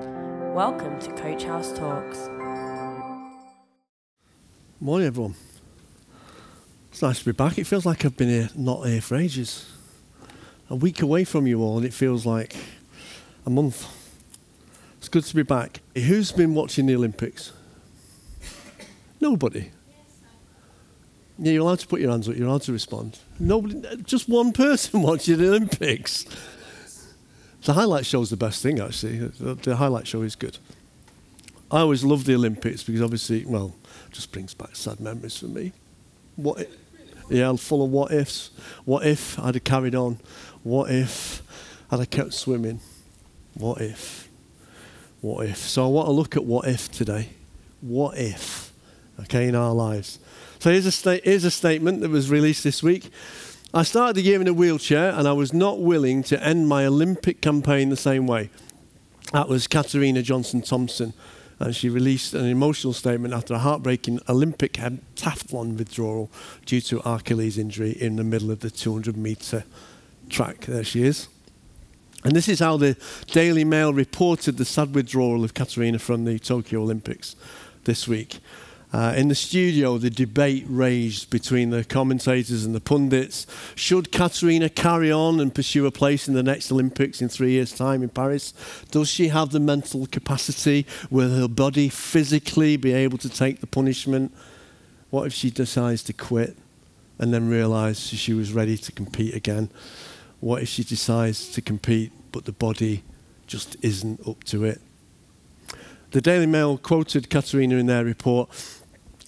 Welcome to Coach House Talks. Morning, everyone. It's nice to be back. It feels like I've been here, not here for ages. A week away from you all, and it feels like a month. It's good to be back. Who's been watching the Olympics? Nobody. Yeah, you're allowed to put your hands up. You're allowed to respond. Nobody. Just one person watching the Olympics. The highlight show is the best thing, actually. The, the highlight show is good. I always love the Olympics because obviously, well, just brings back sad memories for me. What? If, yeah, full of what ifs. What if I'd have carried on? What if I'd have kept swimming? What if? What if? So I want to look at what if today. What if? Okay, in our lives. So here's a, sta- here's a statement that was released this week. I started the year in a wheelchair and I was not willing to end my Olympic campaign the same way. That was Katarina Johnson Thompson. And she released an emotional statement after a heartbreaking Olympic heptathlon withdrawal due to Achilles injury in the middle of the 200 metre track. There she is. And this is how the Daily Mail reported the sad withdrawal of Katarina from the Tokyo Olympics this week. Uh, in the studio, the debate raged between the commentators and the pundits. Should Katarina carry on and pursue a place in the next Olympics in three years' time in Paris? Does she have the mental capacity? Will her body physically be able to take the punishment? What if she decides to quit and then realizes she was ready to compete again? What if she decides to compete but the body just isn't up to it? The Daily Mail quoted Katarina in their report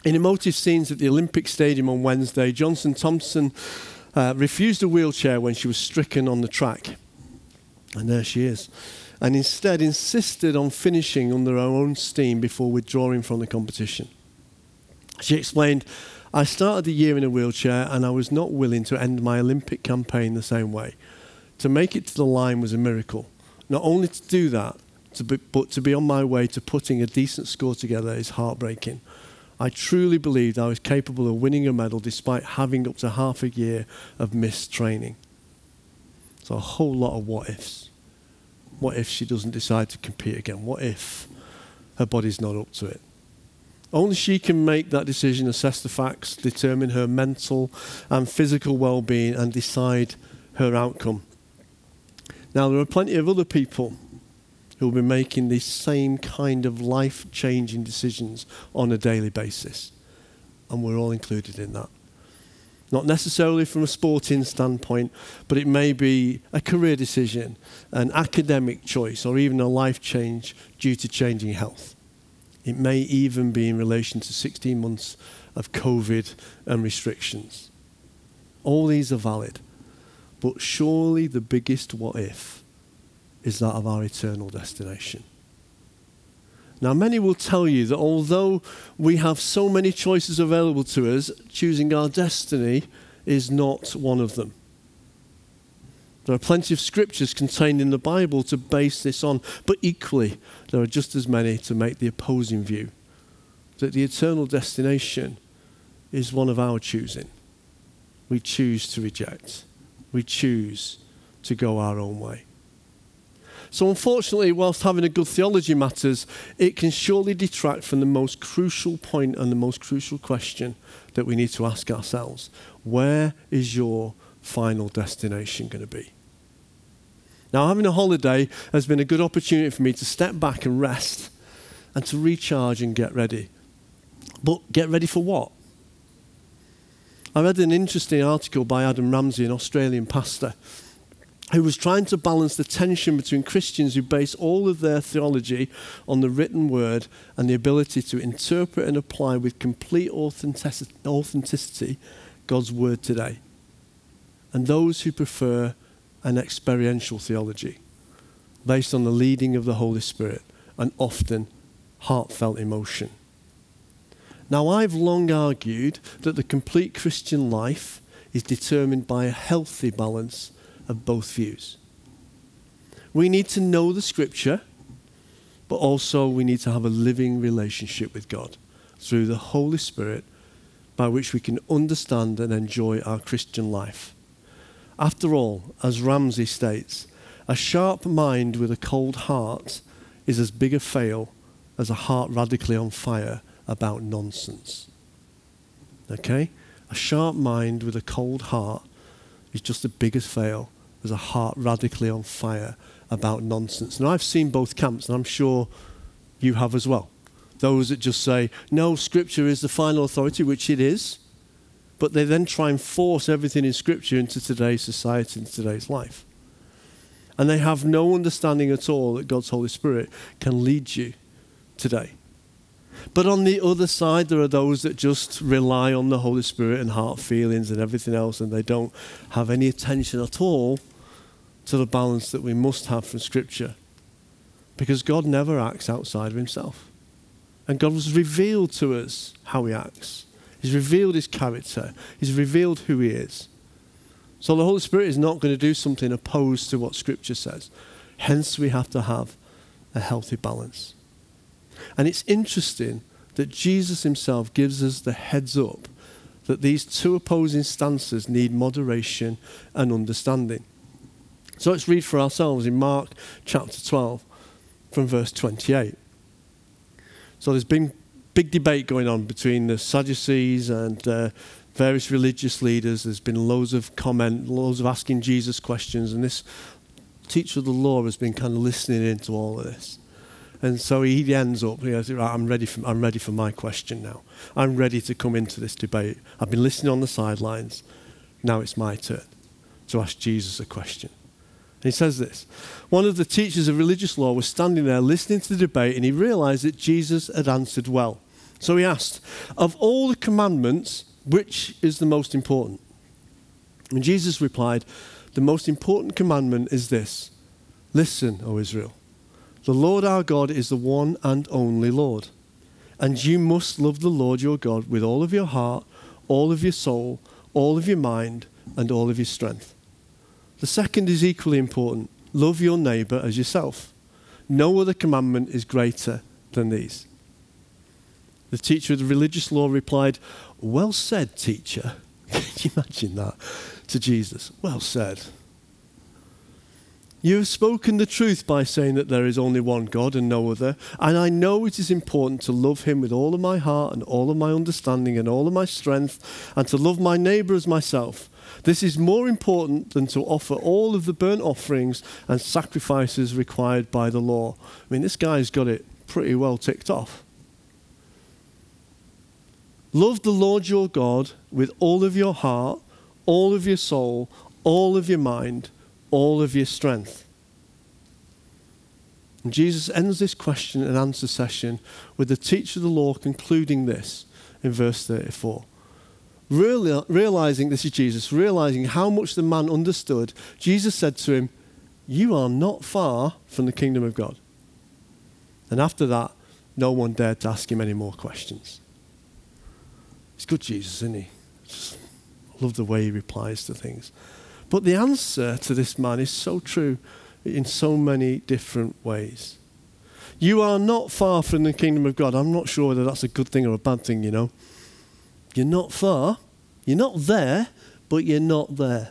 in emotive scenes at the Olympic Stadium on Wednesday, Johnson Thompson uh, refused a wheelchair when she was stricken on the track. And there she is. And instead insisted on finishing under her own steam before withdrawing from the competition. She explained, I started the year in a wheelchair and I was not willing to end my Olympic campaign the same way. To make it to the line was a miracle. Not only to do that, to be, but to be on my way to putting a decent score together is heartbreaking. I truly believed I was capable of winning a medal despite having up to half a year of missed training. So, a whole lot of what ifs. What if she doesn't decide to compete again? What if her body's not up to it? Only she can make that decision, assess the facts, determine her mental and physical well being, and decide her outcome. Now, there are plenty of other people who will be making the same kind of life changing decisions on a daily basis. And we're all included in that. Not necessarily from a sporting standpoint, but it may be a career decision, an academic choice, or even a life change due to changing health. It may even be in relation to 16 months of COVID and restrictions. All these are valid. But surely the biggest what if is that of our eternal destination. Now, many will tell you that although we have so many choices available to us, choosing our destiny is not one of them. There are plenty of scriptures contained in the Bible to base this on, but equally, there are just as many to make the opposing view that the eternal destination is one of our choosing. We choose to reject, we choose to go our own way. So, unfortunately, whilst having a good theology matters, it can surely detract from the most crucial point and the most crucial question that we need to ask ourselves Where is your final destination going to be? Now, having a holiday has been a good opportunity for me to step back and rest and to recharge and get ready. But get ready for what? I read an interesting article by Adam Ramsey, an Australian pastor, who was trying to balance the tension between Christians who base all of their theology on the written word and the ability to interpret and apply with complete authenticity God's word today, and those who prefer an experiential theology based on the leading of the Holy Spirit and often heartfelt emotion. Now, I've long argued that the complete Christian life is determined by a healthy balance of both views. We need to know the scripture, but also we need to have a living relationship with God through the Holy Spirit by which we can understand and enjoy our Christian life. After all, as Ramsey states, a sharp mind with a cold heart is as big a fail as a heart radically on fire about nonsense. Okay? A sharp mind with a cold heart is just the biggest fail as a heart radically on fire about nonsense. Now, I've seen both camps, and I'm sure you have as well. Those that just say, no, Scripture is the final authority, which it is, but they then try and force everything in Scripture into today's society, into today's life. And they have no understanding at all that God's Holy Spirit can lead you today. But on the other side, there are those that just rely on the Holy Spirit and heart feelings and everything else, and they don't have any attention at all to the balance that we must have from Scripture. Because God never acts outside of Himself. And God has revealed to us how He acts, He's revealed His character, He's revealed who He is. So the Holy Spirit is not going to do something opposed to what Scripture says. Hence, we have to have a healthy balance. And it's interesting that Jesus himself gives us the heads up that these two opposing stances need moderation and understanding. So let's read for ourselves in Mark chapter 12 from verse 28. So there's been big debate going on between the Sadducees and uh, various religious leaders. There's been loads of comment, loads of asking Jesus questions, and this teacher of the law has been kind of listening into all of this. And so he ends up, he goes, right, I'm ready, for, I'm ready for my question now. I'm ready to come into this debate. I've been listening on the sidelines. Now it's my turn to ask Jesus a question. He says this One of the teachers of religious law was standing there listening to the debate, and he realized that Jesus had answered well. So he asked, Of all the commandments, which is the most important? And Jesus replied, The most important commandment is this Listen, O Israel. The Lord our God is the one and only Lord. And you must love the Lord your God with all of your heart, all of your soul, all of your mind, and all of your strength. The second is equally important love your neighbour as yourself. No other commandment is greater than these. The teacher of the religious law replied, Well said, teacher. Can you imagine that to Jesus? Well said. You have spoken the truth by saying that there is only one God and no other. And I know it is important to love him with all of my heart and all of my understanding and all of my strength, and to love my neighbor as myself. This is more important than to offer all of the burnt offerings and sacrifices required by the law. I mean, this guy's got it pretty well ticked off. Love the Lord your God with all of your heart, all of your soul, all of your mind all of your strength? And Jesus ends this question and answer session with the teacher of the law concluding this in verse 34. Real, realizing, this is Jesus, realizing how much the man understood, Jesus said to him, You are not far from the kingdom of God. And after that, no one dared to ask him any more questions. It's good, Jesus, isn't he? Just love the way he replies to things. But the answer to this man is so true in so many different ways. You are not far from the kingdom of God. I'm not sure whether that's a good thing or a bad thing, you know. You're not far. You're not there, but you're not there.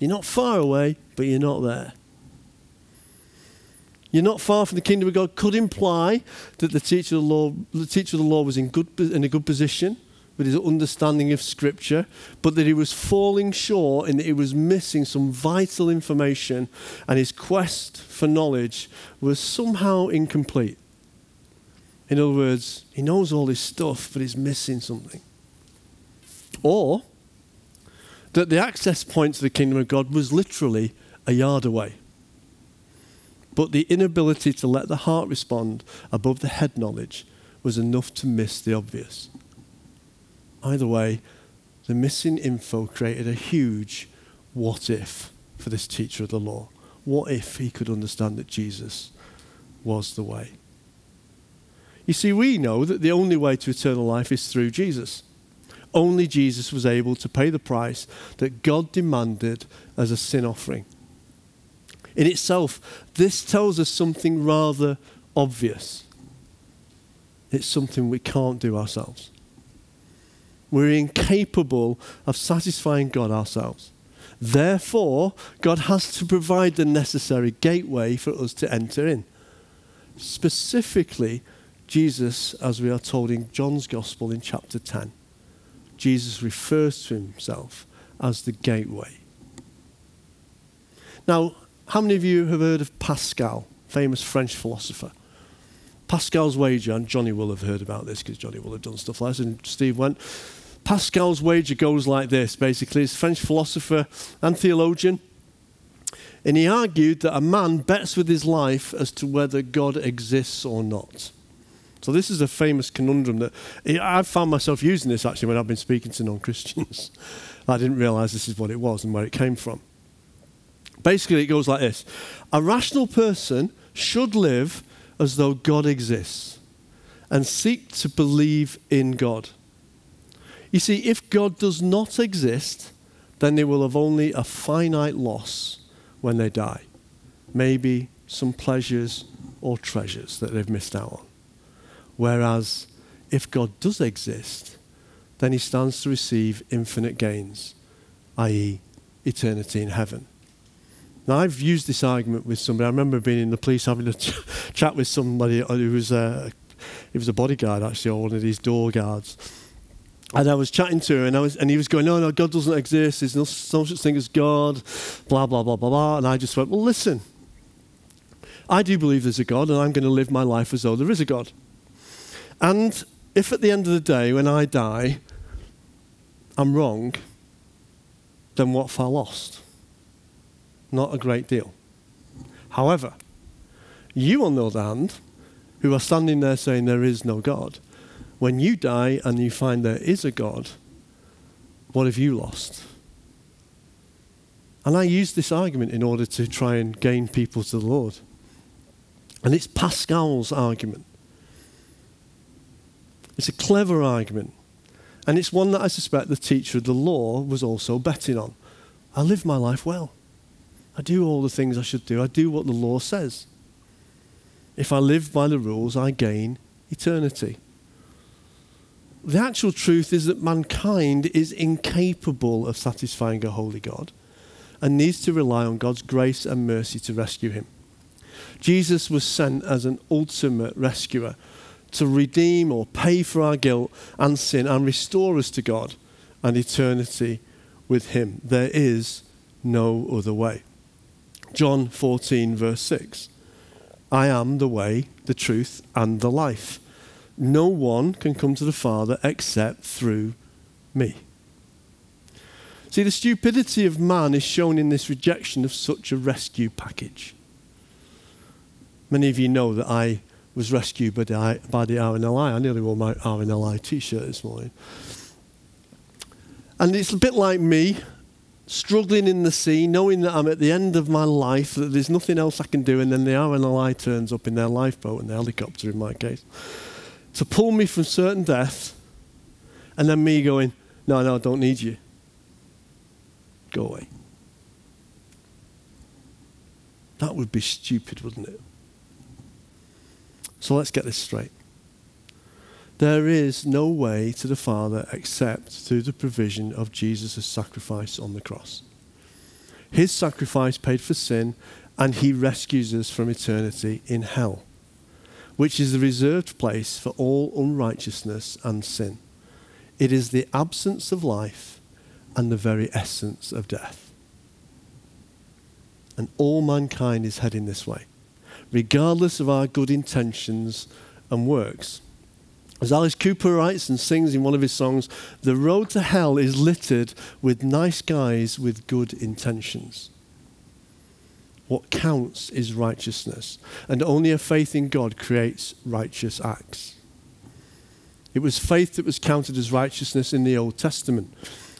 You're not far away, but you're not there. You're not far from the kingdom of God could imply that the teacher of the law, the teacher of the law was in, good, in a good position with his understanding of Scripture, but that he was falling short and that he was missing some vital information, and his quest for knowledge was somehow incomplete. In other words, he knows all this stuff, but he's missing something. Or that the access point to the kingdom of God was literally a yard away. But the inability to let the heart respond above the head knowledge was enough to miss the obvious. Either way, the missing info created a huge what if for this teacher of the law. What if he could understand that Jesus was the way? You see, we know that the only way to eternal life is through Jesus. Only Jesus was able to pay the price that God demanded as a sin offering. In itself, this tells us something rather obvious. It's something we can't do ourselves. We're incapable of satisfying God ourselves. Therefore, God has to provide the necessary gateway for us to enter in. Specifically, Jesus, as we are told in John's Gospel in chapter 10, Jesus refers to himself as the gateway. Now, how many of you have heard of Pascal, famous French philosopher? Pascal's wager, and Johnny will have heard about this because Johnny will have done stuff like this, and Steve went. Pascal's wager goes like this basically, he's a French philosopher and theologian. And he argued that a man bets with his life as to whether God exists or not. So this is a famous conundrum that I've found myself using this actually when I've been speaking to non-Christians. I didn't realize this is what it was and where it came from. Basically, it goes like this A rational person should live as though God exists and seek to believe in God. You see, if God does not exist, then they will have only a finite loss when they die. Maybe some pleasures or treasures that they've missed out on. Whereas if God does exist, then he stands to receive infinite gains, i.e., eternity in heaven. Now, I've used this argument with somebody. I remember being in the police having a ch- chat with somebody who was a, he was a bodyguard, actually, or one of these door guards. And I was chatting to him, and, I was, and he was going, No, no, God doesn't exist. There's no, such thing as God, blah, blah, blah, blah, blah. And I just went, Well, listen, I do believe there's a God, and I'm going to live my life as though there is a God. And if at the end of the day, when I die, I'm wrong, then what if I lost? Not a great deal. However, you, on the other hand, who are standing there saying there is no God, when you die and you find there is a God, what have you lost? And I use this argument in order to try and gain people to the Lord. And it's Pascal's argument. It's a clever argument. And it's one that I suspect the teacher of the law was also betting on. I live my life well. I do all the things I should do. I do what the law says. If I live by the rules, I gain eternity. The actual truth is that mankind is incapable of satisfying a holy God and needs to rely on God's grace and mercy to rescue him. Jesus was sent as an ultimate rescuer to redeem or pay for our guilt and sin and restore us to God and eternity with him. There is no other way. John 14, verse 6. I am the way, the truth, and the life. No one can come to the Father except through me. See, the stupidity of man is shown in this rejection of such a rescue package. Many of you know that I was rescued by the, by the RNLI. I nearly wore my RNLI t shirt this morning. And it's a bit like me struggling in the sea, knowing that I'm at the end of my life, that there's nothing else I can do, and then the RNLI turns up in their lifeboat and the helicopter in my case to pull me from certain death, and then me going, No, no, I don't need you. Go away. That would be stupid, wouldn't it? So let's get this straight. There is no way to the Father except through the provision of Jesus' sacrifice on the cross. His sacrifice paid for sin, and he rescues us from eternity in hell, which is the reserved place for all unrighteousness and sin. It is the absence of life and the very essence of death. And all mankind is heading this way, regardless of our good intentions and works. As Alice Cooper writes and sings in one of his songs, the road to hell is littered with nice guys with good intentions. What counts is righteousness, and only a faith in God creates righteous acts. It was faith that was counted as righteousness in the Old Testament,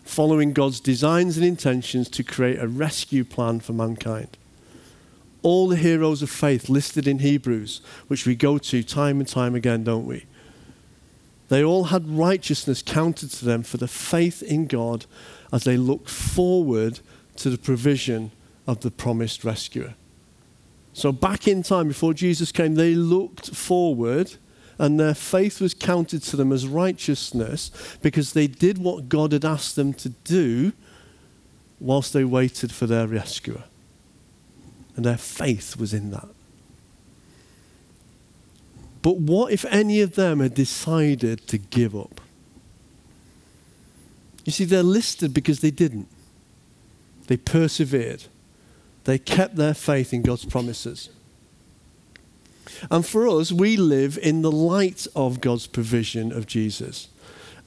following God's designs and intentions to create a rescue plan for mankind. All the heroes of faith listed in Hebrews, which we go to time and time again, don't we? They all had righteousness counted to them for the faith in God as they looked forward to the provision of the promised rescuer. So, back in time, before Jesus came, they looked forward and their faith was counted to them as righteousness because they did what God had asked them to do whilst they waited for their rescuer. And their faith was in that. But what if any of them had decided to give up? You see, they're listed because they didn't. They persevered. They kept their faith in God's promises. And for us, we live in the light of God's provision of Jesus.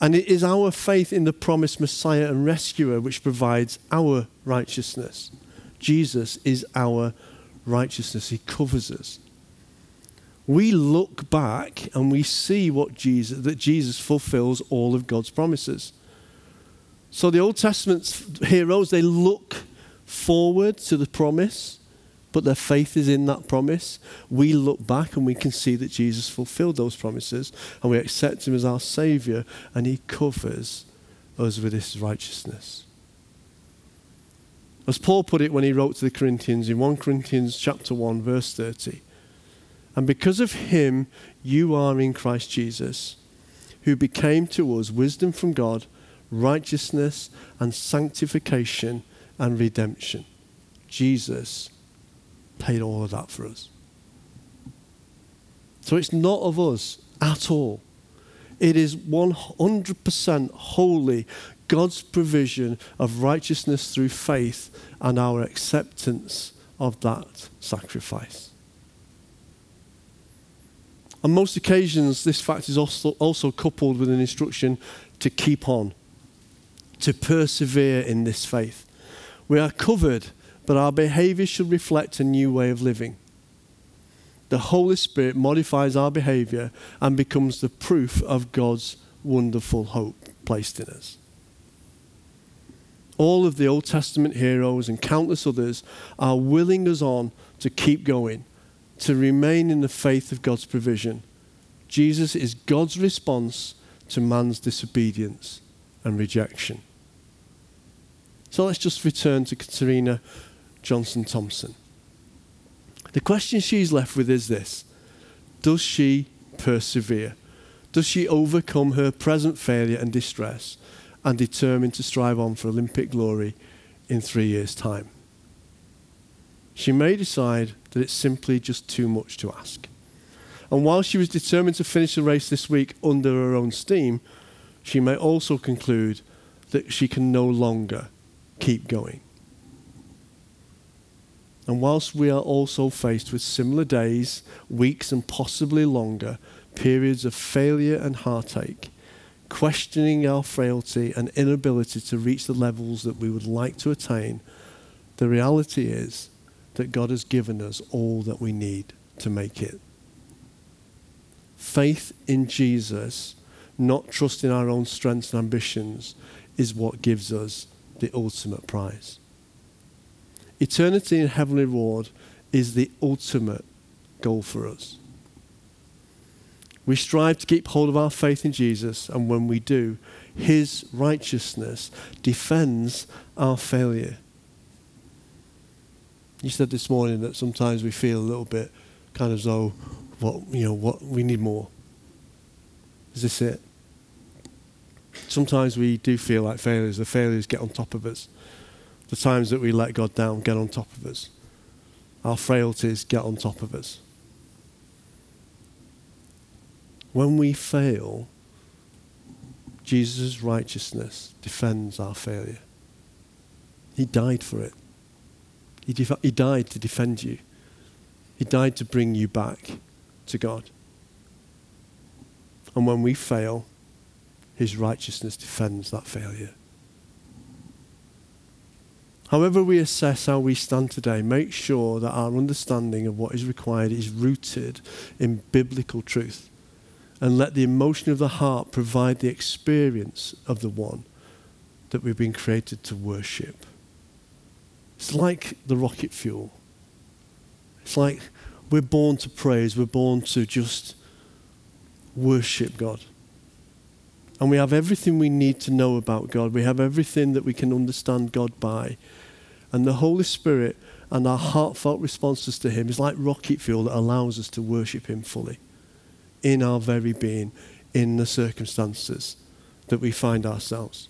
And it is our faith in the promised Messiah and rescuer which provides our righteousness. Jesus is our righteousness, He covers us. We look back and we see what Jesus, that Jesus fulfills all of God's promises. So the Old Testament heroes, they look forward to the promise but their faith is in that promise. We look back and we can see that Jesus fulfilled those promises and we accept him as our Savior and he covers us with his righteousness. As Paul put it when he wrote to the Corinthians in 1 Corinthians chapter 1 verse 30. And because of him you are in Christ Jesus, who became to us wisdom from God, righteousness and sanctification and redemption. Jesus paid all of that for us. So it's not of us at all. It is 100% wholly God's provision of righteousness through faith and our acceptance of that sacrifice. On most occasions, this fact is also, also coupled with an instruction to keep on, to persevere in this faith. We are covered but our behavior should reflect a new way of living. The Holy Spirit modifies our behavior and becomes the proof of God's wonderful hope placed in us. All of the Old Testament heroes and countless others are willing us on to keep going, to remain in the faith of God's provision. Jesus is God's response to man's disobedience and rejection. So let's just return to Katarina Johnson Thompson. The question she's left with is this Does she persevere? Does she overcome her present failure and distress and determine to strive on for Olympic glory in three years' time? She may decide that it's simply just too much to ask. And while she was determined to finish the race this week under her own steam, she may also conclude that she can no longer keep going. And whilst we are also faced with similar days, weeks, and possibly longer periods of failure and heartache, questioning our frailty and inability to reach the levels that we would like to attain, the reality is that God has given us all that we need to make it. Faith in Jesus, not trust in our own strengths and ambitions, is what gives us the ultimate prize. Eternity in heavenly reward is the ultimate goal for us. We strive to keep hold of our faith in Jesus, and when we do, His righteousness defends our failure. You said this morning that sometimes we feel a little bit kind of as though, what you know, what we need more. Is this it? Sometimes we do feel like failures. The failures get on top of us the times that we let God down get on top of us. Our frailties get on top of us. When we fail, Jesus' righteousness defends our failure. He died for it. He, def- he died to defend you. He died to bring you back to God. And when we fail, his righteousness defends that failure. However, we assess how we stand today, make sure that our understanding of what is required is rooted in biblical truth. And let the emotion of the heart provide the experience of the one that we've been created to worship. It's like the rocket fuel. It's like we're born to praise, we're born to just worship God. And we have everything we need to know about God. We have everything that we can understand God by. And the Holy Spirit and our heartfelt responses to Him is like rocket fuel that allows us to worship Him fully in our very being, in the circumstances that we find ourselves.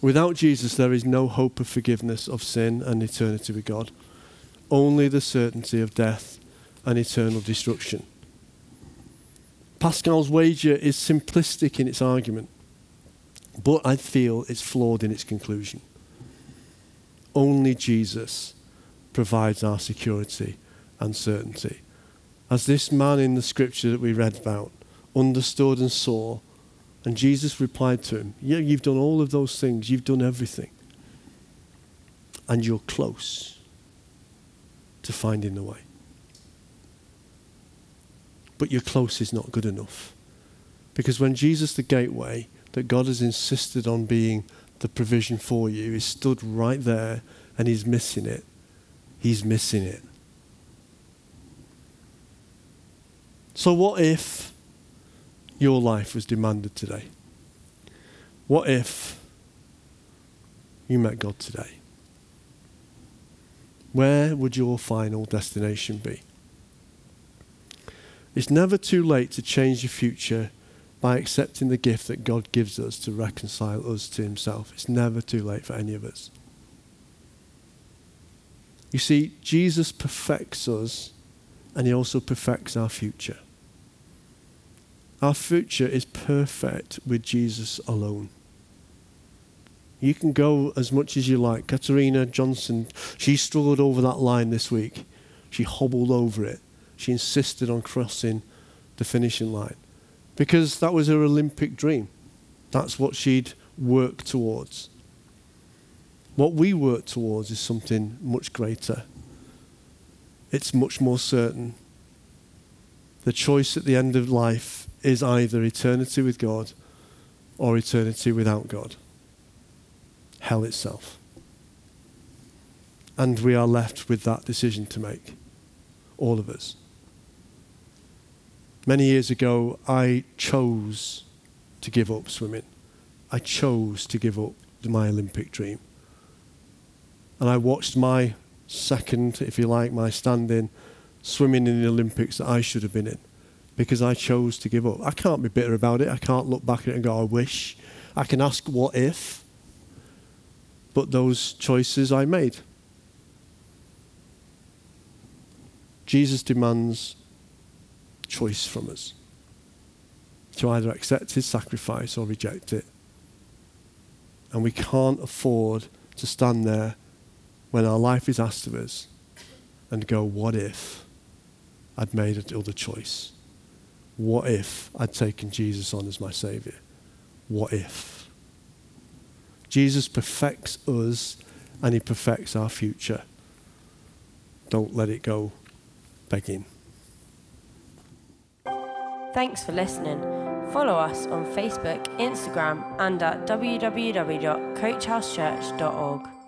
Without Jesus, there is no hope of forgiveness of sin and eternity with God. Only the certainty of death and eternal destruction. Pascal's wager is simplistic in its argument, but I feel it's flawed in its conclusion. Only Jesus provides our security and certainty. As this man in the scripture that we read about understood and saw, and Jesus replied to him, Yeah, you've done all of those things, you've done everything, and you're close to finding the way but your close is not good enough. Because when Jesus, the gateway, that God has insisted on being the provision for you, is stood right there and he's missing it, he's missing it. So, what if your life was demanded today? What if you met God today? Where would your final destination be? It's never too late to change your future by accepting the gift that God gives us to reconcile us to Himself. It's never too late for any of us. You see, Jesus perfects us and He also perfects our future. Our future is perfect with Jesus alone. You can go as much as you like. Katarina Johnson, she struggled over that line this week. She hobbled over it she insisted on crossing the finishing line because that was her Olympic dream. That's what she'd worked towards. What we work towards is something much greater. It's much more certain. The choice at the end of life is either eternity with God or eternity without God. Hell itself. And we are left with that decision to make. All of us. Many years ago, I chose to give up swimming. I chose to give up my Olympic dream. And I watched my second, if you like, my stand-in swimming in the Olympics that I should have been in because I chose to give up. I can't be bitter about it. I can't look back at it and go, I wish. I can ask, what if? But those choices I made. Jesus demands choice from us to either accept his sacrifice or reject it. And we can't afford to stand there when our life is asked of us and go, What if I'd made another choice? What if I'd taken Jesus on as my Savior? What if? Jesus perfects us and he perfects our future. Don't let it go begging. Thanks for listening. Follow us on Facebook, Instagram, and at www.coachhousechurch.org.